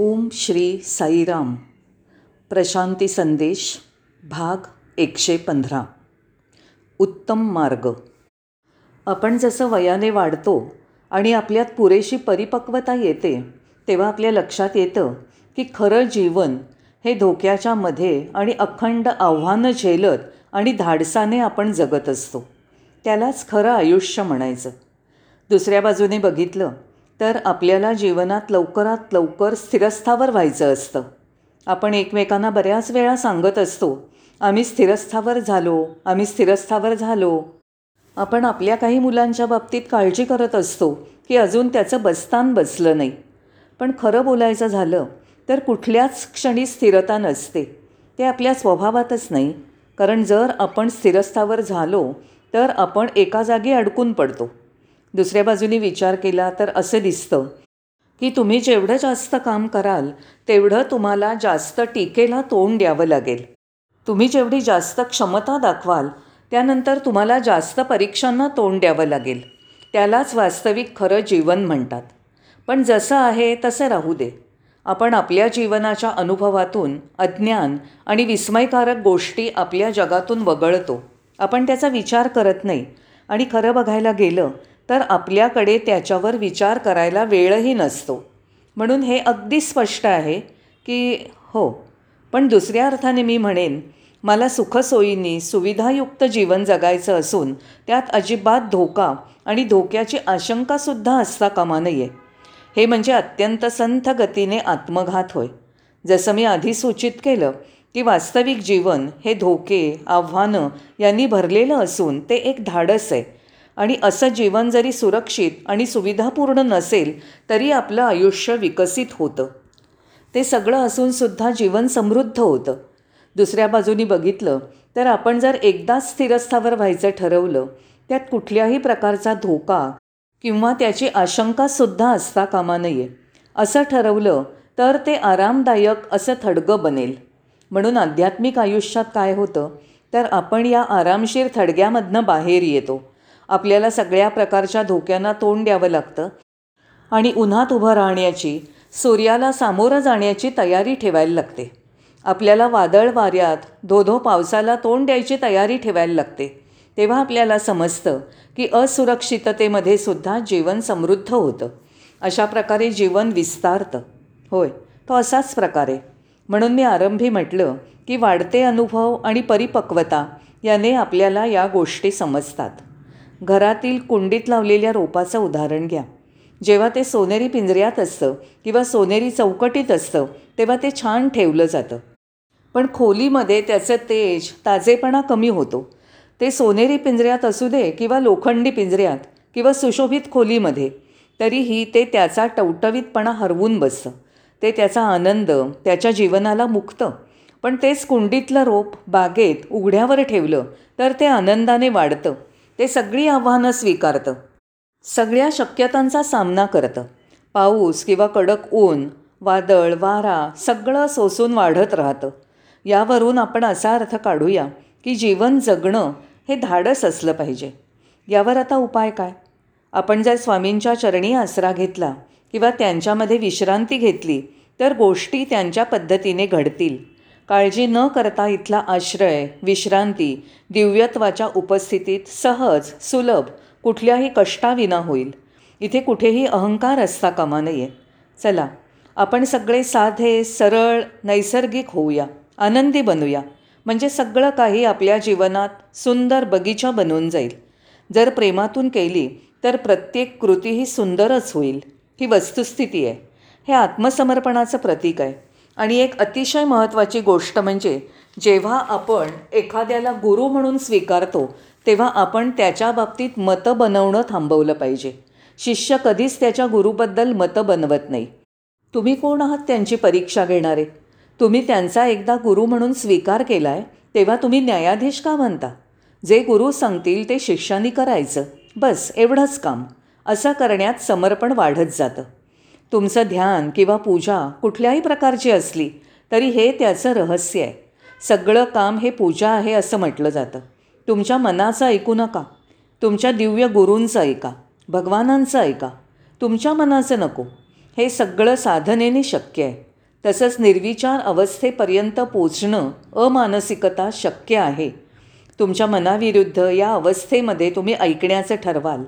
ओम श्री साईराम. प्रशांती संदेश भाग एकशे पंधरा. उत्तम मार्ग. आपण जसं वयाने वाढतो आणि आपल्यात पुरेशी परिपक्वता येते तेव्हा आपल्या लक्षात येतं की खरं जीवन हे धोक्याच्या मध्ये आणि अखंड आव्हानं झेलत आणि धाडसाने आपण जगत असतो. त्यालाच खरं आयुष्य म्हणायचं. दुसऱ्या बाजूने बघितलं तर आपल्याला जीवनात लवकरात लवकर स्थिरस्थावर व्हायचं असतं. आपण एकमेकांना बऱ्याच वेळा सांगत असतो आम्ही स्थिरस्थावर झालो आम्ही स्थिरस्थावर झालो. आपण आपल्या काही मुलांच्या बाबतीत काळजी करत असतो की अजून त्याचं बस्तान बसलं नाही. पण खरं बोलायचं झालं तर कुठल्याच क्षणी स्थिरता नसते. ते आपल्या स्वभावातच नाही. कारण जर आपण स्थिरस्थावर झालो तर आपण एका जागी अडकून पडतो. दुसऱ्या बाजूनी विचार केला तर असं दिसतं की तुम्ही जेवढं जास्त काम कराल तेवढं तुम्हाला जास्त टीकेला तोंड द्यावं लागेल. तुम्ही जेवढी जास्त क्षमता दाखवाल त्यानंतर तुम्हाला जास्त परीक्षांना तोंड द्यावं लागेल. त्यालाच वास्तविक खरं जीवन म्हणतात. पण जसं आहे तसं राहू दे. आपण आपल्या जीवनाच्या अनुभवातून अज्ञान आणि विस्मयकारक गोष्टी आपल्या जगातून वगळतो. आपण त्याचा विचार करत नाही. आणि खरं बघायला गेलं तर आपल्याकडे त्याच्यावर विचार करायला वेळही नसतो. म्हणून हे अगदी स्पष्ट आहे की हो पण दुसऱ्या अर्थाने मी म्हणेन मला सुखसोयींनी सुविधायुक्त जीवन जगायचं असून त्यात अजिबात धोका आणि धोक्याची आशंकासुद्धा असता कामा नये. हे म्हणजे अत्यंत संथ गतीने आत्मघात होय. जसं मी आधी सूचित केलं की वास्तविक जीवन हे धोके आव्हानं यांनी भरलेलं असून ते एक धाडस आहे. आणि असं जीवन जरी सुरक्षित आणि सुविधापूर्ण नसेल तरी आपलं आयुष्य विकसित होतं. ते सगळं असूनसुद्धा जीवन समृद्ध होतं. दुसऱ्या बाजूनी बघितलं तर आपण जर एकदाच स्थिरस्थावर व्हायचं ठरवलं त्यात कुठल्याही प्रकारचा धोका किंवा त्याची आशंकासुद्धा असता कामा नये. असं ठरवलं तर ते आरामदायक असं थडगं बनेल. म्हणून आध्यात्मिक आयुष्यात काय होतं तर आपण या आरामशीर थडग्यामधनं बाहेर येतो. आपल्याला सगळ्या प्रकारच्या धोक्यांना तोंड द्यावं लागतं आणि उन्हात उभं राहण्याची सूर्याला सामोरं जाण्याची तयारी ठेवायला लागते. आपल्याला वादळ वाऱ्यात धोधो पावसाला तोंड द्यायची तयारी ठेवायला लागते. तेव्हा आपल्याला समजतं की असुरक्षिततेमध्ये सुद्धा जीवन समृद्ध होतं. अशा प्रकारे जीवन विस्तारतं. होय तो असाच प्रकारे. म्हणून मी आरंभी म्हटलं की वाढते अनुभव आणि परिपक्वता याने आपल्याला या गोष्टी समजतात. घरातील कुंडीत लावलेल्या रोपाचं उदाहरण घ्या. जेव्हा ते सोनेरी पिंजऱ्यात असतं किंवा सोनेरी चौकटीत असतं तेव्हा ते छान ठेवलं जातं. पण खोलीमध्ये त्याचं तेज ताजेपणा कमी होतो. ते सोनेरी पिंजऱ्यात असू दे किंवा लोखंडी पिंजऱ्यात किंवा सुशोभित खोलीमध्ये तरीही ते त्याचा टवटवीतपणा हरवून बसतं. ते त्याचा आनंद त्याच्या जीवनाला मुक्त. पण तेच कुंडीतलं रोप बागेत उघड्यावर ठेवलं तर ते आनंदाने वाढतं. ते सगळी आव्हानं स्वीकारतं. सगळ्या शक्यतांचा सामना करतं. पाऊस किंवा कडक ऊन वादळ वारा सगळं सोसून वाढत राहतं. यावरून आपण असा अर्थ काढूया की जीवन जगणं हे धाडस असलं पाहिजे. यावर आता उपाय काय? आपण जर स्वामींच्या चरणी आसरा घेतला किंवा त्यांच्यामध्ये विश्रांती घेतली तर गोष्टी त्यांच्या पद्धतीने घडतील. काळजी न करता इथला आश्रय विश्रांती दिव्यत्वाच्या उपस्थितीत सहज सुलभ कुठल्याही कष्टाविना होईल. इथे कुठेही अहंकार असता कामा नये. चला आपण सगळे साधे सरळ नैसर्गिक होऊया. आनंदी बनूया. म्हणजे सगळं काही आपल्या जीवनात सुंदर बगीचा बनून जाईल. जर प्रेमातून केली तर प्रत्येक कृती ही सुंदरच होईल. ही वस्तुस्थिती आहे. हे आत्मसमर्पणाचं प्रतीक आहे. आणि एक अतिशय महत्त्वाची गोष्ट म्हणजे जेव्हा आपण एखाद्याला गुरु म्हणून स्वीकारतो तेव्हा आपण त्याच्या बाबतीत मतं बनवणं थांबवलं पाहिजे. शिष्य कधीच त्याच्या गुरुबद्दल मतं बनवत नाही. तुम्ही कोण आहात त्यांची परीक्षा घेणारे? तुम्ही त्यांचा एकदा गुरु म्हणून स्वीकार केला आहे तेव्हा तुम्ही न्यायाधीश का म्हणता? जे गुरु सांगतील ते शिष्यानी करायचं. बस एवढंच काम. असं करण्यात समर्पण वाढत जातं. तुमचं ध्यान किंवा पूजा कुठल्याही प्रकारची असली तरी हे त्याचं रहस्य आहे. सगळं काम हे पूजा आहे असं म्हटलं जातं. तुमच्या मनाचं ऐकू नका. तुमच्या दिव्य गुरूंचं ऐका. भगवानांचं ऐका. तुमच्या मनाचं नको. हे सगळं साधनेने शक्य आहे. तसंच निर्विचार अवस्थेपर्यंत पोचणं अमानसिकता शक्य आहे. तुमच्या मनाविरुद्ध या अवस्थेमध्ये तुम्ही ऐकण्याचं ठरवाल.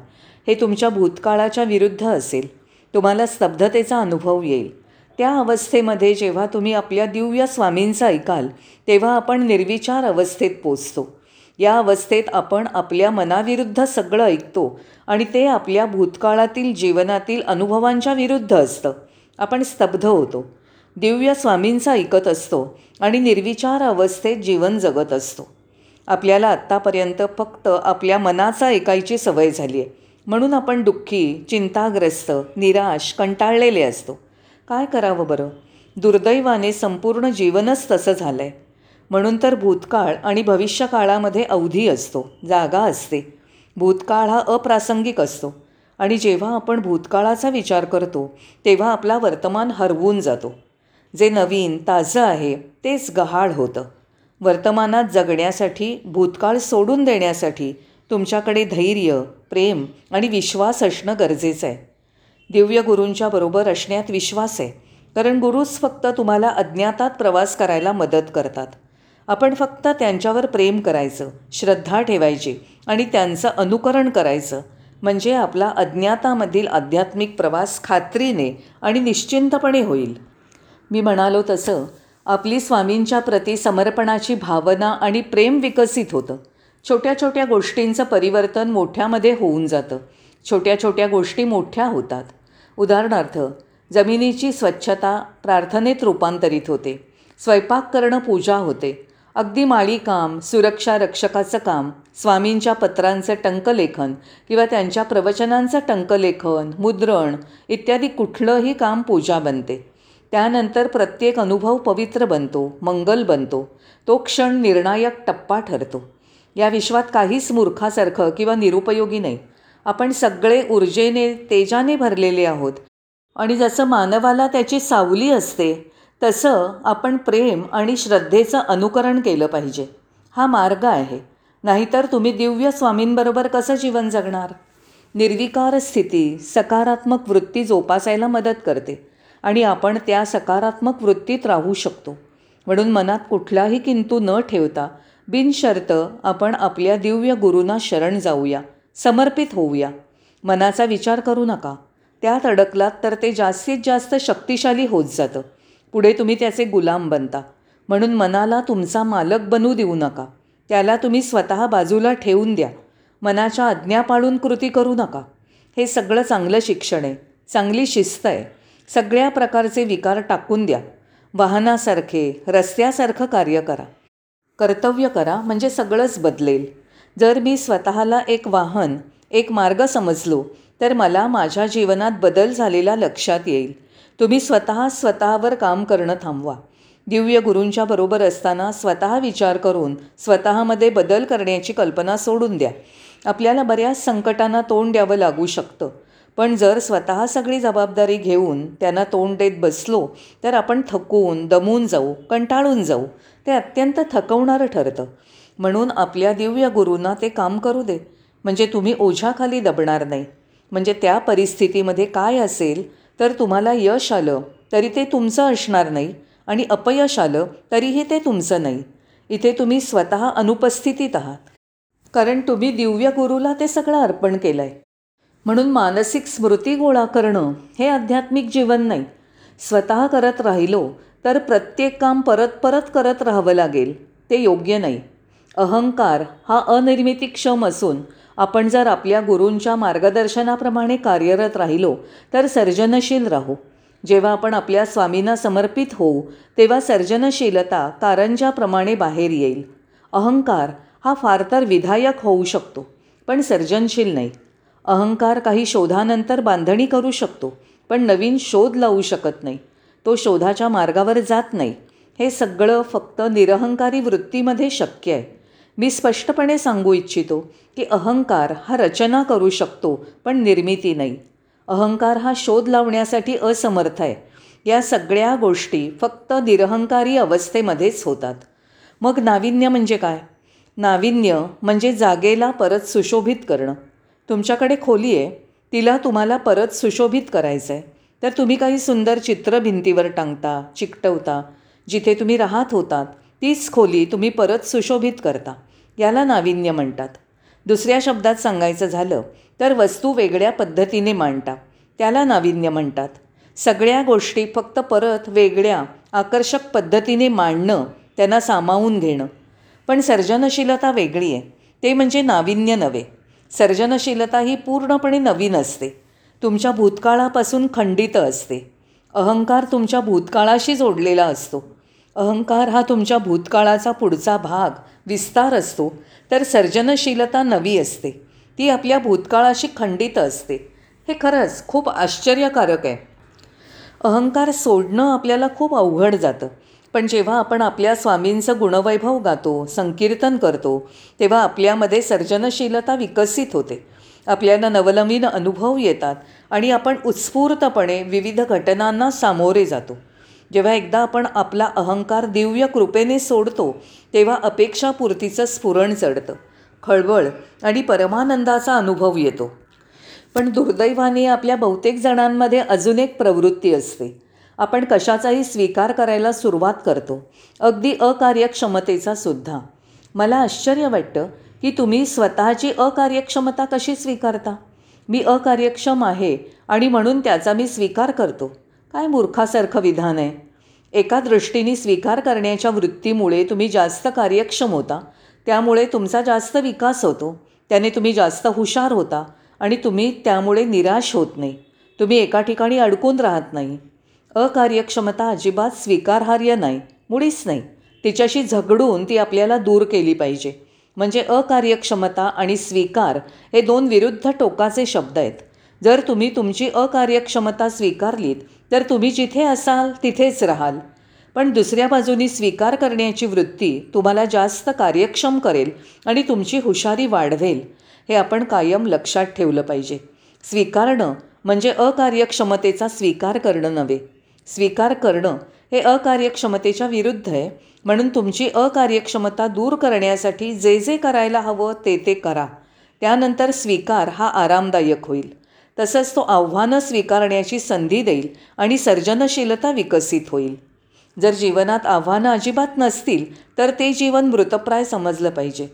हे तुमच्या भूतकाळाच्या विरुद्ध असेल. तुम्हाला स्तब्धतेचा अनुभव येईल. त्या अवस्थेमध्ये जेव्हा तुम्ही आपल्या दिव्य स्वामींचं ऐकाल तेव्हा आपण निर्विचार अवस्थेत पोचतो. या अवस्थेत आपण आपल्या मनाविरुद्ध सगळं ऐकतो आणि ते आपल्या भूतकाळातील जीवनातील अनुभवांच्या विरुद्ध असतं. आपण स्तब्ध होतो. दिव्य स्वामींचं ऐकत असतो आणि निर्विचार अवस्थेत जीवन जगत असतो. आपल्याला आत्तापर्यंत फक्त आपल्या मनाचा ऐकायची सवय झाली आहे म्हणून आपण दुःखी चिंताग्रस्त निराश कंटाळलेले असतो. काय करावं बरं? दुर्दैवाने संपूर्ण जीवनच तसं झालं आहे म्हणून तर भूतकाळ आणि भविष्यकाळामध्ये अवधी असतो जागा असते. भूतकाळ हा अप्रासंगिक असतो. आणि जेव्हा आपण भूतकाळाचा विचार करतो तेव्हा आपला वर्तमान हरवून जातो. जे नवीन ताजं आहे तेच गहाळ होतं. वर्तमानात जगण्यासाठी भूतकाळ सोडून देण्यासाठी तुमच्याकडे धैर्य प्रेम आणि विश्वास असणं गरजेचं आहे. दिव्य गुरूंच्या बरोबर असण्यात विश्वास आहे. कारण गुरुच फक्त तुम्हाला अज्ञातात प्रवास करायला मदत करतात. आपण फक्त त्यांच्यावर प्रेम करायचं श्रद्धा ठेवायची आणि त्यांचं अनुकरण करायचं. म्हणजे आपला अज्ञातामधील आध्यात्मिक प्रवास खात्रीने आणि निश्चिंतपणे होईल. मी म्हणालो तसं आपली स्वामींच्या प्रती समर्पणाची भावना आणि प्रेम विकसित होतं. छोट्या छोट्या गोष्टींचं परिवर्तन मोठ्यामध्ये होऊन जातं. छोट्या छोट्या गोष्टी मोठ्या होतात. उदाहरणार्थ जमिनीची स्वच्छता प्रार्थनेत रूपांतरित होते. स्वयंपाक करणं पूजा होते. अगदी माळी काम सुरक्षा रक्षकाचं काम स्वामींच्या पत्रांचं टंकलेखन किंवा त्यांच्या प्रवचनांचं टंकलेखन मुद्रण इत्यादी कुठलंही काम पूजा बनते. त्यानंतर प्रत्येक अनुभव पवित्र बनतो मंगल बनतो. तो क्षण निर्णायक टप्पा ठरतो. या विश्वात काहीच मूर्खासारखं किंवा निरुपयोगी नाही. आपण सगळे ऊर्जेने तेजाने भरलेले आहोत. आणि जसं मानवाला त्याची सावली असते तसं आपण प्रेम आणि श्रद्धेचं अनुकरण केलं पाहिजे. हा मार्ग आहे. नाहीतर तुम्ही दिव्य स्वामींबरोबर कसं जीवन जगणार? निर्विकार स्थिती सकारात्मक वृत्ती जोपासायला मदत करते आणि आपण त्या सकारात्मक वृत्तीत राहू शकतो. म्हणून मनात कुठलाही किंतू न ठेवता बिनशर्त आपण आपल्या दिव्य गुरूंना शरण जाऊया समर्पित होऊया. मनाचा विचार करू नका. त्यात अडकलात तर ते जास्तीत जास्त शक्तिशाली होत जातं. पुढे तुम्ही त्याचे गुलाम बनता. म्हणून मनाला तुमचा मालक बनू देऊ नका. त्याला तुम्ही स्वतः बाजूला ठेवून द्या. मनाच्या आज्ञा पाळून कृती करू नका. हे सगळं चांगलं शिक्षण आहे. चांगली शिस्त आहे. सगळ्या प्रकारचे विकार टाकून द्या. वाहनासारखे रस्त्यासारखं कार्य करा. कर्तव्य करा म्हणजे सगळंच बदलेल. जर मी स्वतःला एक वाहन एक मार्ग समजलो तर मला माझ्या जीवनात बदल झालेला लक्षात येईल. तुम्ही स्वतः स्वतःवर काम करणं थांबवा. दिव्य गुरूंच्या बरोबर असताना स्वतः विचार करून स्वतःमध्ये बदल करण्याची कल्पना सोडून द्या. आपल्याला बऱ्याच संकटांना तोंड द्यावं लागू शकतं. पण जर स्वतः सगळी जबाबदारी घेऊन त्यांना तोंड देत बसलो तर आपण थकून दमून जाऊ कंटाळून जाऊ ते अत्यंत थकवणारं ठरतं. म्हणून आपल्या दिव्य गुरूंना ते काम करू दे. म्हणजे तुम्ही ओझ्याखाली दबणार नाही. म्हणजे त्या परिस्थितीमध्ये काय असेल तर तुम्हाला यश आलं तरी ते तुमचं असणार नाही. आणि अपयश आलं तरीही ते तुमचं नाही. इथे तुम्ही स्वतः अनुपस्थितीत आहात. कारण तुम्ही दिव्य गुरुला ते सगळं अर्पण केलं आहे म्हणून मानसिक स्मृती गोळा करणं हे आध्यात्मिक जीवन नाही. स्वतः करत राहिलो तर प्रत्येक काम परत परत करत राहावं लागेल ते योग्य नाही. अहंकार हा अनिर्मितीक्षम असून आपण जर आपल्या गुरूंच्या मार्गदर्शनाप्रमाणे कार्यरत राहिलो तर सर्जनशील राहू. जेव्हा आपण आपल्या स्वामींना समर्पित होऊ तेव्हा सर्जनशीलता कारंजाप्रमाणे बाहेर येईल. अहंकार हा फार तर विधायक होऊ शकतो पण सर्जनशील नाही. अहंकार काही शोधानंतर बांधणी करू शकतो पण नवीन शोध लावू शकत नाही. तो शोधाच्या मार्गावर जात नाही. हे सगळं फक्त निरहंकारी वृत्तीमध्ये शक्य आहे. मी स्पष्टपणे सांगू इच्छितो की अहंकार हा रचना करू शकतो पण निर्मिती नाही. अहंकार हा शोध लावण्यासाठी असमर्थ आहे. या सगळ्या गोष्टी फक्त निरहंकारी अवस्थेमध्येच होतात. मग नाविन्य म्हणजे काय? नाविन्य म्हणजे जागेला परत सुशोभित करणं. तुमच्याकडे खोली आहे. तिला तुम्हाला परत सुशोभित करायचं आहे तर तुम्ही काही सुंदर चित्र भिंतीवर टांगता चिकटवता जिथे तुम्ही राहत होतात तीच खोली तुम्ही परत सुशोभित करता. याला नाविन्य म्हणतात. दुसऱ्या शब्दात सांगायचं झालं तर वस्तू वेगळ्या पद्धतीने मांडता. त्याला नाविन्य म्हणतात. सगळ्या गोष्टी फक्त परत वेगळ्या आकर्षक पद्धतीने मांडणं त्यांना सामावून घेणं. पण सर्जनशीलता वेगळी आहे. ते म्हणजे नाविन्य नव्हे. सर्जनशीलता ही पूर्णपणे नवीन असते. तुमच्या भूतकाळापासून खंडित असते. अहंकार तुमच्या भूतकाळाशी जोडलेला असतो. अहंकार हा तुमच्या भूतकाळाचा पुढचा भाग विस्तार असतो तर सर्जनशीलता नवी असते. ती आपल्या भूतकाळाशी खंडित असते. हे खरंच खूप आश्चर्यकारक आहे. अहंकार सोडणं आपल्याला खूप अवघड जातं. पण जेव्हा आपण आपल्या स्वामींचं गुणवैभव गातो संकीर्तन करतो तेव्हा आपल्यामध्ये सर्जनशीलता विकसित होते. आपल्याला नवनवीन अनुभव येतात आणि आपण उत्स्फूर्तपणे विविध घटनांना सामोरे जातो. जेव्हा एकदा आपण आपला अहंकार दिव्य कृपेने सोडतो तेव्हा अपेक्षापूर्तीचं स्फुरण चढतं खळबळ आणि परमानंदाचा अनुभव येतो. पण दुर्दैवाने आपल्या बहुतेक जणांमध्ये अजून एक प्रवृत्ती असते. आपण कशाचाही स्वीकार करायला सुरुवात करतो अगदी अकार्यक्षमतेचा सुद्धा. मला आश्चर्य वाटतं की तुम्ही स्वतःची अकार्यक्षमता कशी स्वीकारता? मी अकार्यक्षम आहे आणि म्हणून त्याचा मी स्वीकार करतो. काय मूर्खासारखं विधान आहे? एका दृष्टीने स्वीकार करण्याच्या वृत्तीमुळे तुम्ही जास्त कार्यक्षम होता. त्यामुळे तुमचा जास्त विकास होतो. त्याने तुम्ही जास्त हुशार होता आणि तुम्ही त्यामुळे निराश होत नाही. तुम्ही एका ठिकाणी अडकून राहत नाही. अकार्यक्षमता अजिबात स्वीकारार्ह नाही. मुळीच नाही. तिच्याशी झगडून ती आपल्याला दूर केली पाहिजे. म्हणजे अकार्यक्षमता आणि स्वीकार हे दोन विरुद्ध टोकाचे शब्द आहेत. जर तुम्ही तुमची अकार्यक्षमता स्वीकारलीत तर तुम्ही जिथे असाल तिथेच राहाल. पण दुसऱ्या बाजूनी स्वीकार करण्याची वृत्ती तुम्हाला जास्त कार्यक्षम करेल आणि तुमची हुशारी वाढवेल. हे आपण कायम लक्षात ठेवलं पाहिजे. स्वीकारणं म्हणजे अकार्यक्षमतेचा स्वीकार करणं नव्हे. स्वीकार करणं हे अकार्यक्षमतेच्या विरुद्ध आहे. म्हणून तुमची अकार्यक्षमता दूर करण्यासाठी जे जे करायला हवं ते ते करा. त्यानंतर स्वीकार हा आरामदायक होईल. तसंच तो आव्हानं स्वीकारण्याची संधी देईल आणि सर्जनशीलता विकसित होईल. जर जीवनात आव्हानं अजिबात नसतील तर ते जीवन मृतप्राय समजलं पाहिजे.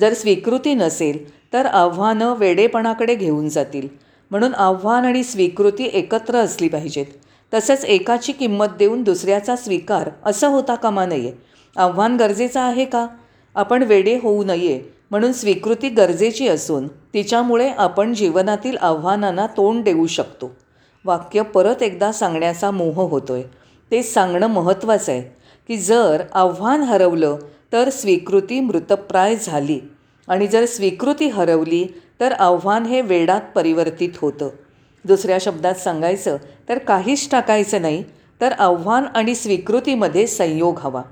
जर स्वीकृती नसेल तर आव्हानं वेडेपणाकडे घेऊन जातील. म्हणून आव्हान आणि स्वीकृती एकत्र असली पाहिजेत. तसंच एकाची किंमत देऊन दुसऱ्याचा स्वीकार असं होता कामा नये. आव्हान गरजेचं आहे का? आपण वेडे होऊ नये म्हणून स्वीकृती गरजेची असून तिच्यामुळे आपण जीवनातील आव्हानांना तोंड देऊ शकतो. वाक्य परत एकदा सांगण्याचा मोह होतो आहे ते सांगणं महत्त्वाचं आहे की जर आव्हान हरवलं तर स्वीकृती मृतप्राय झाली आणि जर स्वीकृती हरवली तर आव्हान हे वेडात परिवर्तित होतं. दुसऱ्या शब्दात सांगायचं तर काहीच टाकायचं नाही तर आव्हान आणि स्वीकृतीमध्ये संयोग हवा.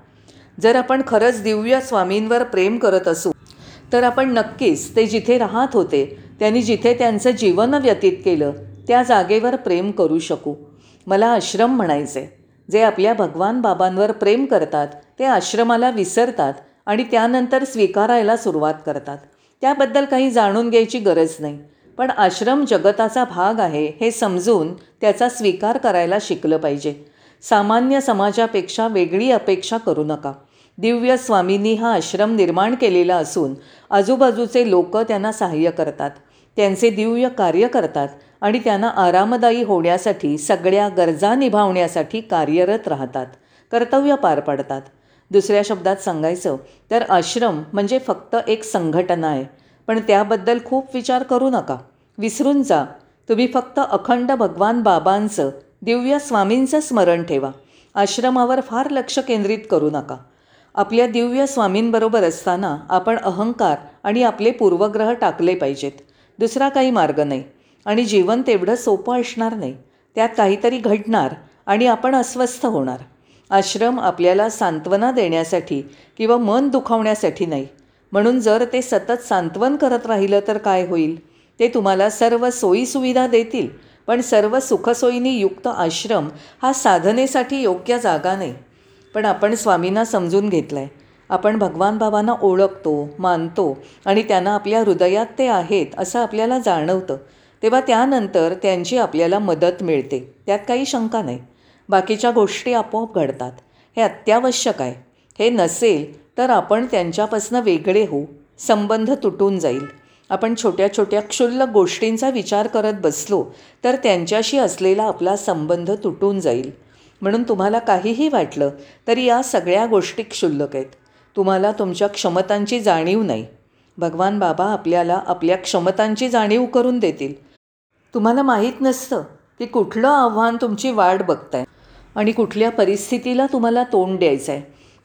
जर आपण खरंच दिव्य स्वामींवर प्रेम करत असू तर आपण नक्कीच ते जिथे राहत होते त्यांनी जिथे त्यांचं जीवन व्यतीत केलं त्या जागेवर प्रेम करू शकू. मला आश्रम म्हणायचे. जे आपल्या भगवान बाबांवर प्रेम करतात ते आश्रमाला विसरतात आणि त्यानंतर स्वीकारायला सुरुवात करतात. त्याबद्दल काही जाणून घ्यायची गरज नाही. पण आश्रम जगताचा भाग आहे हे समजून त्याचा स्वीकार करायला शिकलं पाहिजे. सामान्य समाजापेक्षा वेगळी अपेक्षा करू नका. दिव्य स्वामींनी हा आश्रम निर्माण केलेला असून आजूबाजूचे लोक त्यांना सहाय्य करतात. त्यांचे दिव्य कार्य करतात आणि त्यांना आरामदायी होण्यासाठी सगळ्या गरजा निभावण्यासाठी कार्यरत राहतात. कर्तव्य पार पाडतात. दुसऱ्या शब्दात सांगायचं तर आश्रम म्हणजे फक्त एक संघटना आहे. पण त्याबद्दल खूप विचार करू नका. विसरून जा. तुम्ही फक्त अखंड भगवान बाबांचं दिव्य स्वामींचं स्मरण ठेवा. आश्रमावर फार लक्ष केंद्रित करू नका. आपल्या दिव्य स्वामींबरोबर असताना आपण अहंकार आणि आपले पूर्वग्रह टाकले पाहिजेत. दुसरा काही मार्ग नाही. आणि जीवन तेवढं सोपं असणार नाही. त्यात काहीतरी घडणार आणि आपण अस्वस्थ होणार. आश्रम आपल्याला सांत्वना देण्यासाठी किंवा मन दुखावण्यासाठी नाही. म्हणून जर ते सतत सांत्वन करत राहिलं तर काय होईल? ते तुम्हाला सर्व सोयीसुविधा देतील पण सर्व सुखसोयींनी युक्त आश्रम हा साधनेसाठी योग्य जागा नाही. पण आपण स्वामींना समजून घेतलं आहे आपण भगवान बाबांना ओळखतो मानतो आणि त्यांना आपल्या हृदयात ते आहेत असं आपल्याला जाणवतं. तेव्हा त्यानंतर त्यांची आपल्याला मदत मिळते. त्यात काही शंका नाही. बाकीच्या गोष्टी आपोआप घडतात. हे अत्यावश्यक आहे. हे नसेल तर आपण त्यांच्यापासून वेगळे होऊ. संबंध तुटून जाईल. आपण छोट्या छोट्या क्षुल्लक गोष्टींचा विचार करत बसलो तर त्यांच्याशी असलेला आपला संबंध तुटून जाईल. म्हणून तुम्हाला काहीही वाटलं तरी या सगळ्या गोष्टी क्षुल्लक आहेत. तुम्हाला तुमच्या क्षमतांची जाणीव नाही. भगवान बाबा आपल्याला आपल्या क्षमतांची जाणीव करून देतील. तुम्हाला माहीत नसतं की कुठलं आव्हान तुमची वाट बघताय आणि कुठल्या परिस्थितीला तुम्हाला तोंड द्यायचं आहे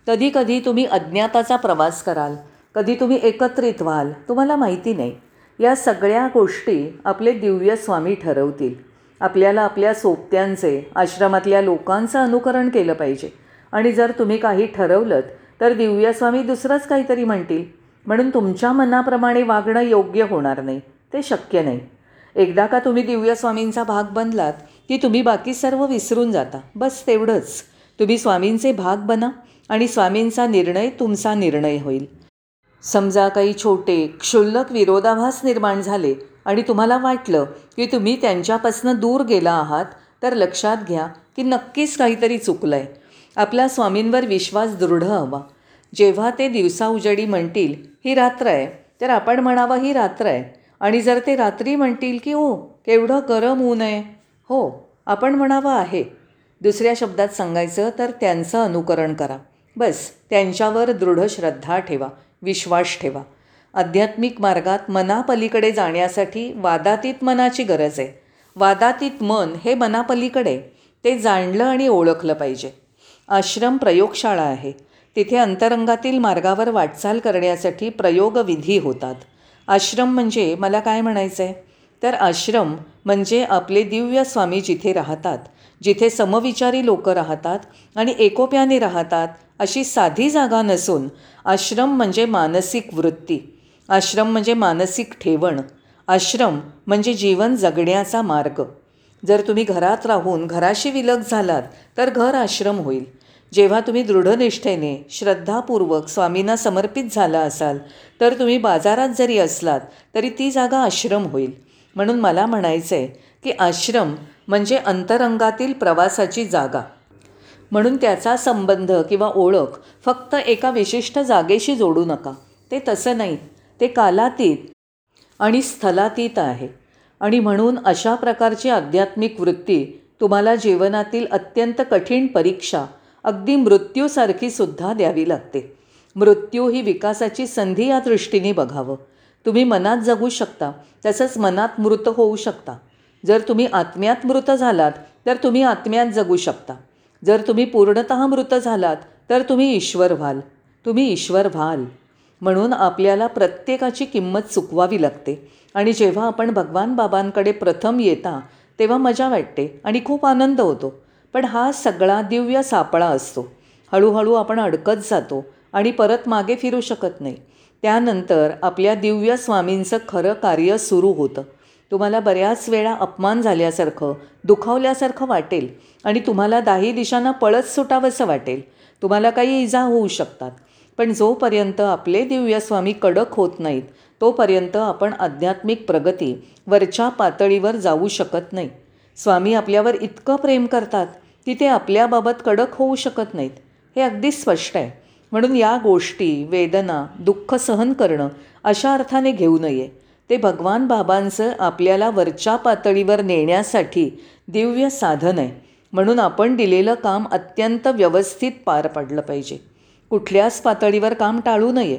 कधी कधी तुम्ही अज्ञाताचा प्रवास कराल कधी तुम्ही एकत्रित व्हाल तुम्हाला माहिती नाही. या सगळ्या गोष्टी आपले दिव्य स्वामी ठरवतील. आपल्याला आपल्या सोबत्यांचे आश्रमातल्या लोकांचं अनुकरण केलं पाहिजे. आणि जर तुम्ही काही ठरवलं तर दिव्यास्वामी दुसरंच काहीतरी म्हणतील. म्हणून तुमच्या मनाप्रमाणे वागणं योग्य होणार नाही. ते शक्य नाही. एकदा का तुम्ही दिव्यस्वामींचा भाग बनलात की तुम्ही बाकी सर्व विसरून जाता. बस तेवढंच. तुम्ही स्वामींचे भाग बना आणि स्वामींचा निर्णय तुमचा निर्णय होईल. समजा काही छोटे क्षुल्लक विरोधाभास निर्माण झाले आणि तुम्हाला वाटलं की तुम्ही त्यांच्यापासून दूर गेला आहात तर लक्षात घ्या की नक्कीच काहीतरी चुकलं आहे आपला स्वामींवर विश्वास दृढ हवा. जेव्हा ते दिवसा उजडी म्हणतील ही रात्र आहे तर आपण म्हणावं ही रात्र आहे. आणि जर ते रात्री म्हणतील की ओ केवढं गरम ऊन आहे. हो आपण म्हणावं आहे. दुसऱ्या शब्दात सांगायचं तर त्यांचं अनुकरण करा. बस त्यांच्यावर दृढ श्रद्धा ठेवा विश्वास ठेवा. आध्यात्मिक मार्गात मनापलीकडे जाण्यासाठी वादातीत मनाची गरज आहे. वादातीत मन हे मनापलीकडे ते जाणलं आणि ओळखलं पाहिजे. आश्रम प्रयोगशाळा आहे. तिथे अंतरंगातील मार्गावर वाटचाल करण्यासाठी प्रयोगविधी होतात. आश्रम म्हणजे मला काय म्हणायचं आहे तर आश्रम म्हणजे आपले दिव्य स्वामी जिथे राहतात जिथे समविचारी लोक राहतात आणि एकोप्याने राहतात अशी साधी जागा नसून आश्रम म्हणजे मानसिक वृत्ती. आश्रम म्हणजे मानसिक ठेवण. आश्रम म्हणजे जीवन जगण्याचा मार्ग. जर तुम्ही घरात राहून घराशी विलग झालात तर घर आश्रम होईल. जेव्हा तुम्ही दृढनिष्ठेने श्रद्धापूर्वक स्वामींना समर्पित झाला असाल तर तुम्ही बाजारात जरी असलात तरी ती जागा आश्रम होईल. म्हणून मला म्हणायचं आहे की आश्रम म्हणजे अंतरंगातील प्रवासाची जागा. म्हणून त्याचा संबंध किंवा ओळख फक्त एका विशिष्ट जागेशी जोडू नका. ते तसं नाही. ते कालातीत आणि स्थलातीत आहे. आणि म्हणून अशा प्रकारची आध्यात्मिक वृत्ती तुम्हाला जीवनातील अत्यंत कठीण परीक्षा अगदी मृत्यूसारखी सुद्धा द्यावी लागते. मृत्यू ही विकासाची संधी या दृष्टीने बघावं. तुम्ही मनात जगू शकता तसंच मनात मृत होऊ शकता. जर तुम्ही आत्म्यात मृत झालात तर तुम्ही आत्म्यात जगू शकता. जर तुम्ही पूर्णत मृत झालात तर तुम्ही ईश्वर व्हाल. तुम्ही ईश्वर व्हाल. म्हणून आपल्याला प्रत्येकाची किंमत चुकवावी लागते. आणि जेव्हा आपण भगवान बाबांकडे प्रथम येता तेव्हा मजा वाटते आणि खूप आनंद होतो. पण हा सगळा दिव्य सापळा असतो. हळूहळू आपण अडकत जातो आणि परत मागे फिरू शकत नाही. त्यानंतर आपल्या दिव्य स्वामींचं खरं कार्य सुरू होतं. तुम्हाला बऱ्याच वेळा अपमान झाल्यासारखं दुखावल्यासारखं वाटेल आणि तुम्हाला दाही दिशांना पळत सुटावंसं वाटेल. तुम्हाला काही इजा होऊ शकतात. पण जोपर्यंत आपले दिव्य स्वामी कडक होत नाहीत तोपर्यंत आपण आध्यात्मिक प्रगती वरच्या पातळीवर जाऊ शकत नाही. स्वामी आपल्यावर इतकं प्रेम करतात की ते आपल्याबाबत कडक होऊ शकत नाहीत. हे अगदी स्पष्ट आहे. म्हणून या गोष्टी वेदना दुःख सहन करणं अशा अर्थाने घेऊ नये. ते भगवान बाबांचं आपल्याला वरच्या पातळीवर नेण्यासाठी दिव्य साधन आहे. म्हणून आपण दिलेलं काम अत्यंत व्यवस्थित पार पडलं पाहिजे. कुठल्याच पातळीवर काम टाळू नये.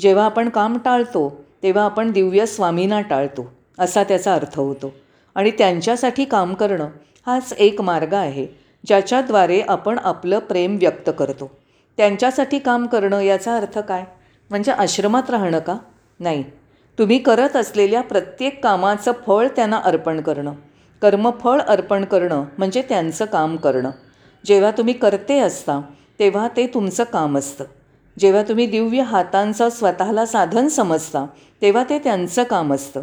जेव्हा आपण काम टाळतो तेव्हा आपण दिव्य स्वामींना टाळतो असा त्याचा अर्थ होतो. आणि त्यांच्यासाठी काम करणं हाच एक मार्ग आहे ज्याच्याद्वारे आपण आपलं प्रेम व्यक्त करतो. त्यांच्यासाठी काम करणं याचा अर्थ काय? म्हणजे आश्रमात राहणं का? नाही. तुम्ही करत असलेल्या प्रत्येक कामाचं फळ त्यांना अर्पण करणं. कर्मफळ अर्पण करणं म्हणजे त्यांचं काम करणं. जेव्हा तुम्ही करते असता तेव्हा ते तुमचं काम असतं. जेव्हा तुम्ही दिव्य हातांचं स्वतःला साधन समजता तेव्हा ते त्यांचं काम असतं.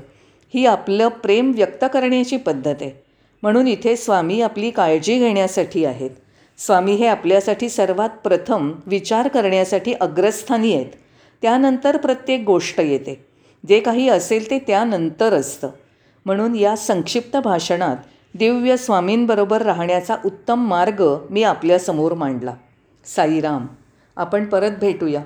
ही आपलं प्रेम व्यक्त करण्याची पद्धत आहे. म्हणून इथे स्वामी आपली काळजी घेण्यासाठी आहेत. स्वामी हे आपल्यासाठी सर्वात प्रथम विचार करण्यासाठी अग्रस्थानी आहेत. त्यानंतर प्रत्येक गोष्ट येते. जे काही असेल ते त्यानंतर असतं. म्हणून या संक्षिप्त भाषणात दिव्य स्वामींबरोबर राहण्याचा उत्तम मार्ग मी आपल्यासमोर मांडला. साईराम. आपण परत भेटूया.